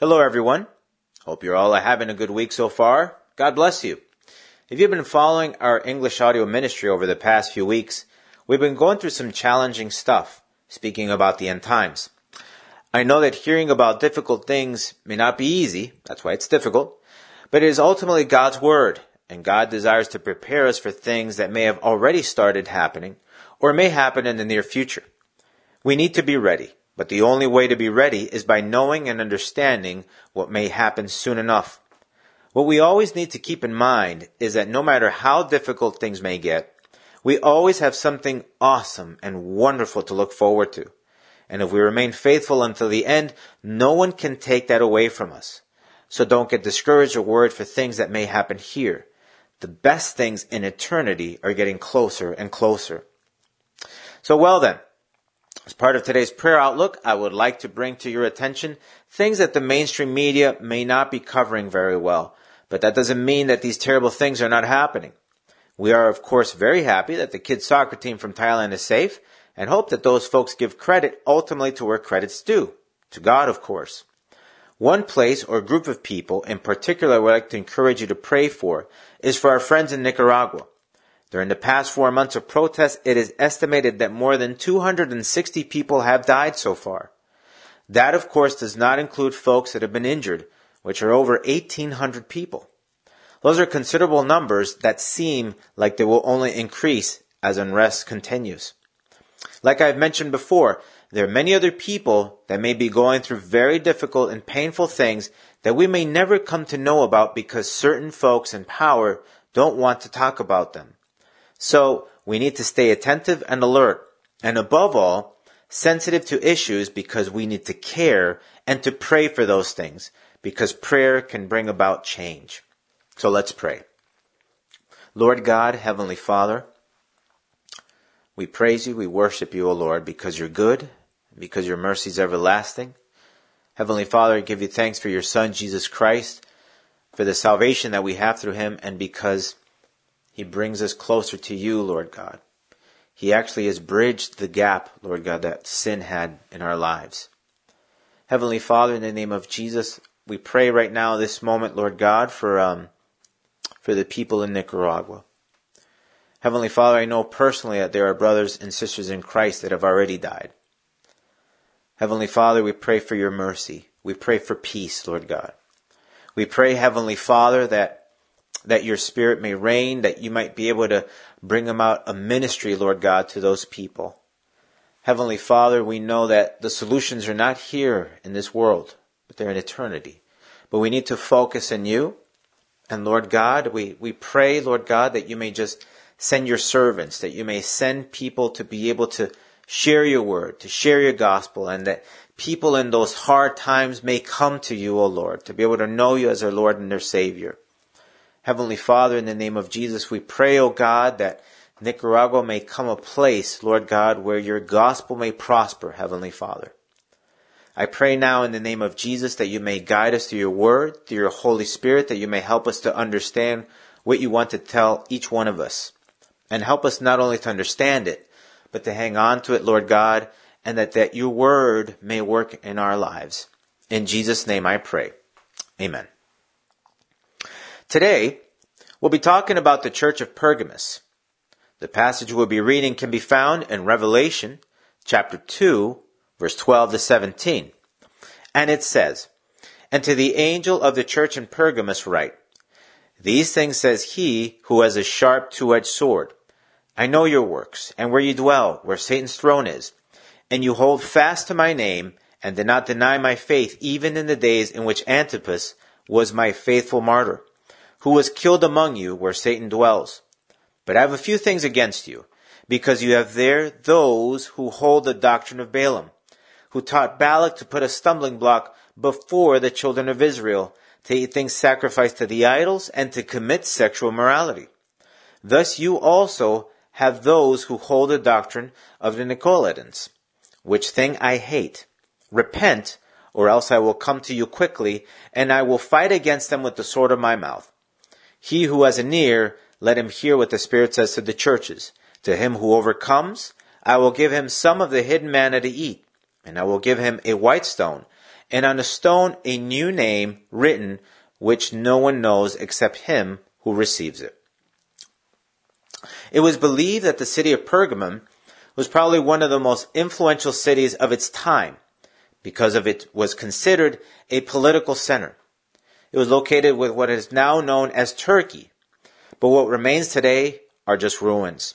Hello, everyone. Hope you're all having a good week so far. God bless you. If you've been following our English audio ministry over the past few weeks, we've been going through some challenging stuff, speaking about the end times. I know that hearing about difficult things may not be easy, that's why it's difficult, but it is ultimately God's Word, and God desires to prepare us for things that may have already started happening or may happen in the near future. We need to be ready, but the only way to be ready is by knowing and understanding what may happen soon enough. What we always need to keep in mind is that no matter how difficult things may get, we always have something awesome and wonderful to look forward to. And if we remain faithful until the end, no one can take that away from us. So don't get discouraged or worried for things that may happen here. The best things in eternity are getting closer and closer. So well then, as part of today's prayer outlook, I would like to bring to your attention things that the mainstream media may not be covering very well. But that doesn't mean that these terrible things are not happening. We are, of course, very happy that the kids soccer team from Thailand is safe and hope that those folks give credit ultimately to where credit's due. To God, of course. One place or group of people in particular I would like to encourage you to pray for is for our friends in Nicaragua. During the past four months of protests, it is estimated that more than 260 people have died so far. That, of course, does not include folks that have been injured, which are over 1,800 people. Those are considerable numbers that seem like they will only increase as unrest continues. Like I've mentioned before, there are many other people that may be going through very difficult and painful things that we may never come to know about because certain folks in power don't want to talk about them. So we need to stay attentive and alert, and above all, sensitive to issues because we need to care and to pray for those things because prayer can bring about change. So let's pray. Lord God, Heavenly Father, we praise you, we worship you, O Lord, because you're good, because your mercy is everlasting. Heavenly Father, I give you thanks for your Son, Jesus Christ, for the salvation that we have through him, and because he brings us closer to you, Lord God. He actually has bridged the gap, Lord God, that sin had in our lives. Heavenly Father, in the name of Jesus, we pray right now, this moment, Lord God, for um, for the people in Nicaragua. Heavenly Father, I know personally that there are brothers and sisters in Christ that have already died. Heavenly Father, we pray for your mercy. We pray for peace, Lord God. We pray, Heavenly Father, that that your spirit may reign, that you might be able to bring about a ministry, Lord God, to those people. Heavenly Father, we know that the solutions are not here in this world, but they're in eternity. But we need to focus in you. And Lord God, we, we pray, Lord God, that you may just send your servants, that you may send people to be able to share your word, to share your gospel, and that people in those hard times may come to you, O Lord, to be able to know you as their Lord and their Savior. Heavenly Father, in the name of Jesus, we pray, O God, that Nicaragua may come a place, Lord God, where your gospel may prosper, Heavenly Father. I pray now in the name of Jesus that you may guide us through your word, through your Holy Spirit, that you may help us to understand what you want to tell each one of us. And help us not only to understand it, but to hang on to it, Lord God, and that, that your word may work in our lives. In Jesus' name I pray. Amen. Today, we'll be talking about the church of Pergamos. The passage we'll be reading can be found in Revelation chapter 2, verse 12 to 17. And it says, And to the angel of the church in Pergamos write, These things says he who has a sharp two-edged sword. I know your works, and where you dwell, where Satan's throne is, and you hold fast to my name, and did not deny my faith even in the days in which Antipas was my faithful martyr who was killed among you where Satan dwells. But I have a few things against you, because you have there those who hold the doctrine of Balaam, who taught Balak to put a stumbling block before the children of Israel, to eat things sacrificed to the idols, and to commit sexual immorality. Thus you also have those who hold the doctrine of the Nicolaitans, which thing I hate. Repent, or else I will come to you quickly, and I will fight against them with the sword of my mouth. He who has an ear, let him hear what the Spirit says to the churches. To him who overcomes, I will give him some of the hidden manna to eat, and I will give him a white stone, and on a stone a new name written which no one knows except him who receives it. It was believed that the city of Pergamum was probably one of the most influential cities of its time because of it was considered a political center. It was located with what is now known as Turkey, but what remains today are just ruins.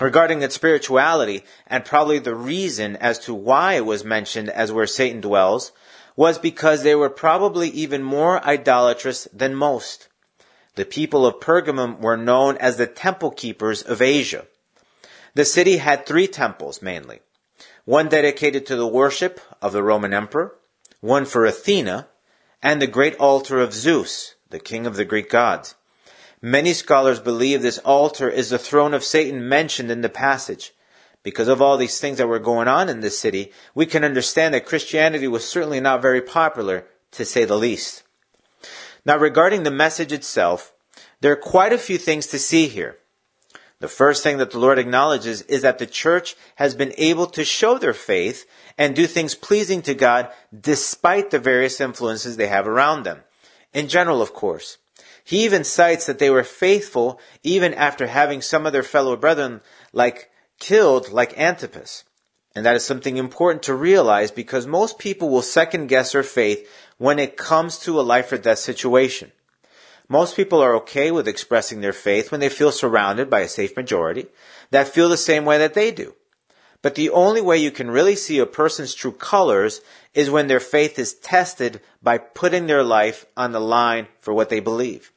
Regarding its spirituality, and probably the reason as to why it was mentioned as where Satan dwells, was because they were probably even more idolatrous than most. The people of Pergamum were known as the temple keepers of Asia. The city had three temples mainly. One dedicated to the worship of the Roman emperor, one for Athena, and the great altar of Zeus, the king of the Greek gods. Many scholars believe this altar is the throne of Satan mentioned in the passage. Because of all these things that were going on in this city, we can understand that Christianity was certainly not very popular, to say the least. Now, regarding the message itself, there are quite a few things to see here. The first thing that the Lord acknowledges is that the church has been able to show their faith and do things pleasing to God despite the various influences they have around them. In general, of course. He even cites that they were faithful even after having some of their fellow brethren like killed like Antipas. And that is something important to realize because most people will second guess their faith when it comes to a life or death situation. Most people are okay with expressing their faith when they feel surrounded by a safe majority that feel the same way that they do. But the only way you can really see a person's true colors is when their faith is tested by putting their life on the line for what they believe.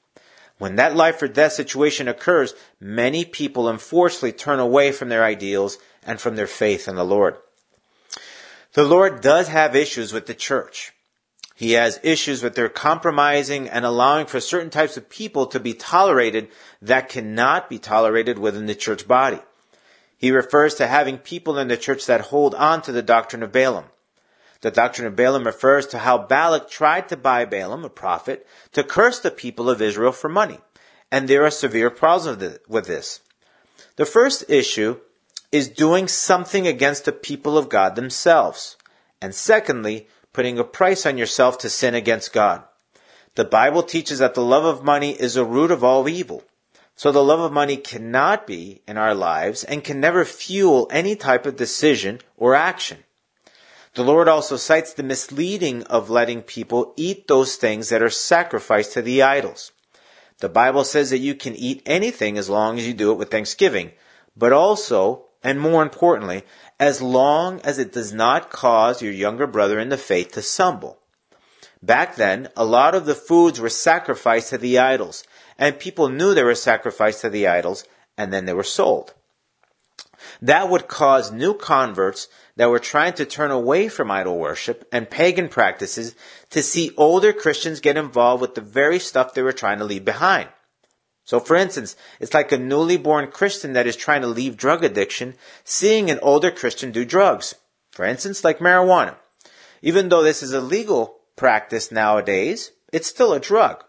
When that life or death situation occurs, many people unfortunately turn away from their ideals and from their faith in the Lord. The Lord does have issues with the church. He has issues with their compromising and allowing for certain types of people to be tolerated that cannot be tolerated within the church body. He refers to having people in the church that hold on to the doctrine of Balaam. The doctrine of Balaam refers to how Balak tried to buy Balaam, a prophet, to curse the people of Israel for money. And there are severe problems with this. The first issue is doing something against the people of God themselves. And secondly, putting a price on yourself to sin against God. The Bible teaches that the love of money is a root of all evil. So the love of money cannot be in our lives and can never fuel any type of decision or action. The Lord also cites the misleading of letting people eat those things that are sacrificed to the idols. The Bible says that you can eat anything as long as you do it with thanksgiving, but also, and more importantly, as long as it does not cause your younger brother in the faith to stumble. Back then, a lot of the foods were sacrificed to the idols, and people knew they were sacrificed to the idols, and then they were sold. That would cause new converts that were trying to turn away from idol worship and pagan practices to see older Christians get involved with the very stuff they were trying to leave behind. So for instance, it's like a newly born Christian that is trying to leave drug addiction, seeing an older Christian do drugs. For instance, like marijuana. Even though this is a legal practice nowadays, it's still a drug.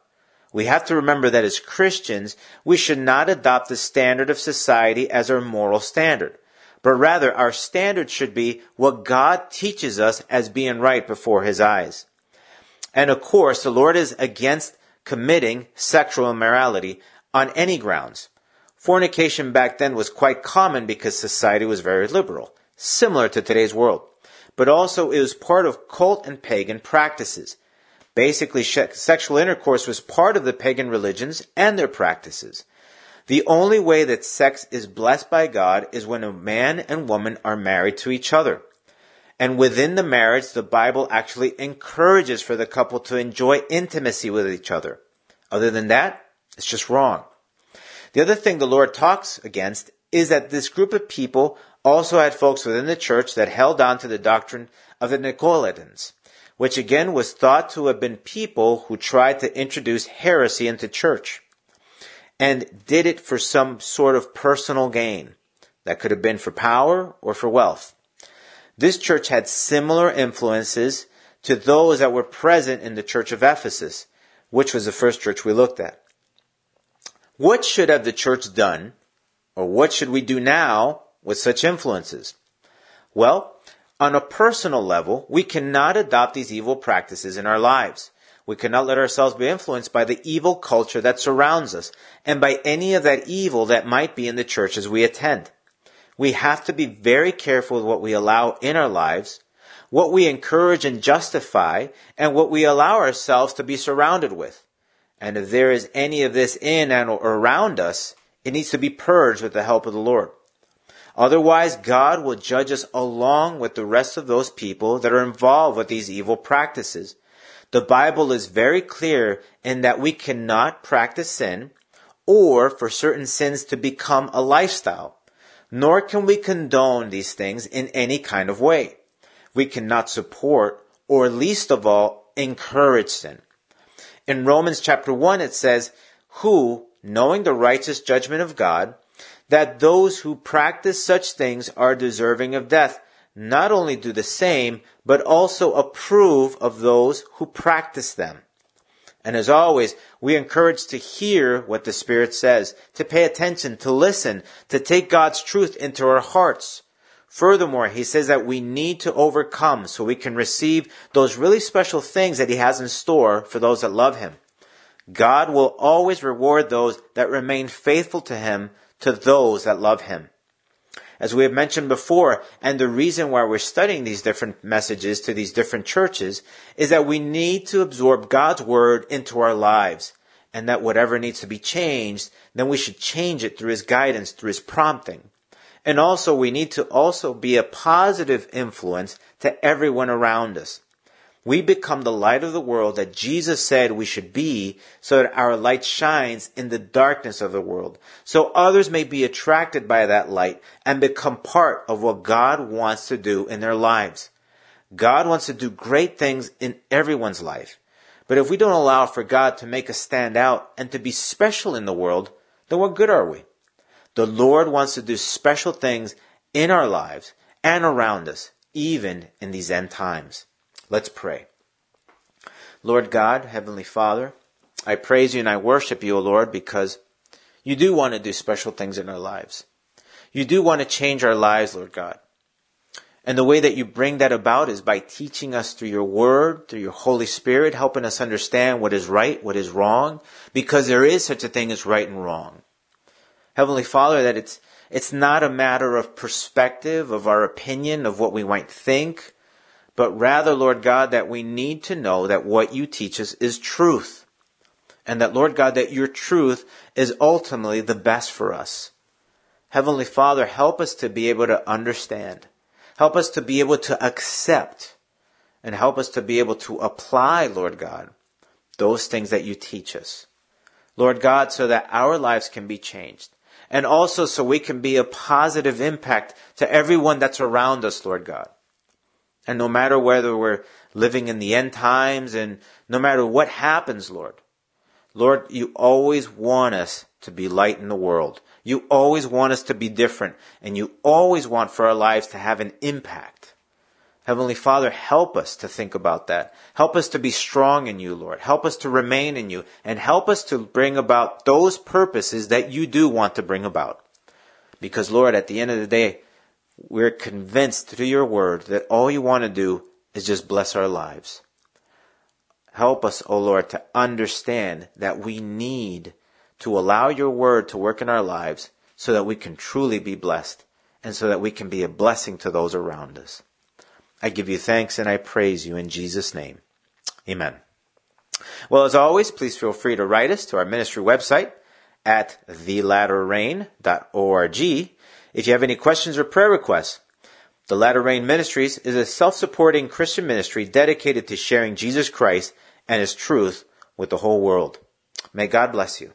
We have to remember that as Christians, we should not adopt the standard of society as our moral standard but rather our standard should be what God teaches us as being right before His eyes. And of course, the Lord is against committing sexual immorality on any grounds. Fornication back then was quite common because society was very liberal, similar to today's world. But also it was part of cult and pagan practices. Basically, sexual intercourse was part of the pagan religions and their practices. The only way that sex is blessed by God is when a man and woman are married to each other. And within the marriage, the Bible actually encourages for the couple to enjoy intimacy with each other. Other than that, it's just wrong. The other thing the Lord talks against is that this group of people also had folks within the church that held on to the doctrine of the Nicolaitans, which again was thought to have been people who tried to introduce heresy into church and did it for some sort of personal gain. That could have been for power or for wealth. This church had similar influences to those that were present in the church of Ephesus, which was the first church we looked at. What should have the church done, or what should we do now with such influences? Well, On a personal level, we cannot adopt these evil practices in our lives. We cannot let ourselves be influenced by the evil culture that surrounds us and by any of that evil that might be in the churches we attend. We have to be very careful with what we allow in our lives, what we encourage and justify, and what we allow ourselves to be surrounded with. And if there is any of this in and around us, it needs to be purged with the help of the Lord. Otherwise, God will judge us along with the rest of those people that are involved with these evil practices. The Bible is very clear in that we cannot practice sin or for certain sins to become a lifestyle, nor can we condone these things in any kind of way. We cannot support or least of all encourage sin. In Romans chapter 1 it says, who, knowing the righteous judgment of God, that those who practice such things are deserving of death, not only do the same, but also approve of those who practice them. And as always, we encourage to hear what the Spirit says, to pay attention, to listen, to take God's truth into our hearts. Furthermore, he says that we need to overcome so we can receive those really special things that he has in store for those that love him. God will always reward those that remain faithful to him to those that love him as we have mentioned before, and the reason why we're studying these different messages to these different churches is that we need to absorb God's word into our lives. And that whatever needs to be changed, then we should change it through His guidance, through His prompting. And also, we need to also be a positive influence to everyone around us. We become the light of the world that Jesus said we should be so that our light shines in the darkness of the world. So others may be attracted by that light and become part of what God wants to do in their lives. God wants to do great things in everyone's life. But if we don't allow for God to make us stand out and to be special in the world, then what good are we? The Lord wants to do special things in our lives and around us, even in these end times. Let's pray. Lord God, Heavenly Father, I praise you and I worship you, O Lord, because you do want to do special things in our lives. You do want to change our lives, Lord God. And the way that you bring that about is by teaching us through your word, through your Holy Spirit, helping us understand what is right, what is wrong, because there is such a thing as right and wrong. Heavenly Father, that it's, it's not a matter of perspective, of our opinion, of what we might think, but rather, Lord God, that we need to know that what you teach us is truth. And that, Lord God, that your truth is ultimately the best for us. Heavenly Father, help us to be able to understand. Help us to be able to accept. And help us to be able to apply, Lord God, those things that you teach us. Lord God, so that our lives can be changed. And also so we can be a positive impact to everyone that's around us, Lord God. And no matter whether we're living in the end times and no matter what happens, Lord, Lord, you always want us to be light in the world. You always want us to be different and you always want for our lives to have an impact. Heavenly Father, help us to think about that. Help us to be strong in you, Lord. Help us to remain in you and help us to bring about those purposes that you do want to bring about. Because Lord, at the end of the day, we're convinced through your word that all you want to do is just bless our lives. Help us, O oh Lord, to understand that we need to allow your word to work in our lives so that we can truly be blessed and so that we can be a blessing to those around us. I give you thanks and I praise you in Jesus' name. Amen. Well, as always, please feel free to write us to our ministry website at thelatterrain.org if you have any questions or prayer requests, the Latter Rain Ministries is a self-supporting Christian ministry dedicated to sharing Jesus Christ and His truth with the whole world. May God bless you.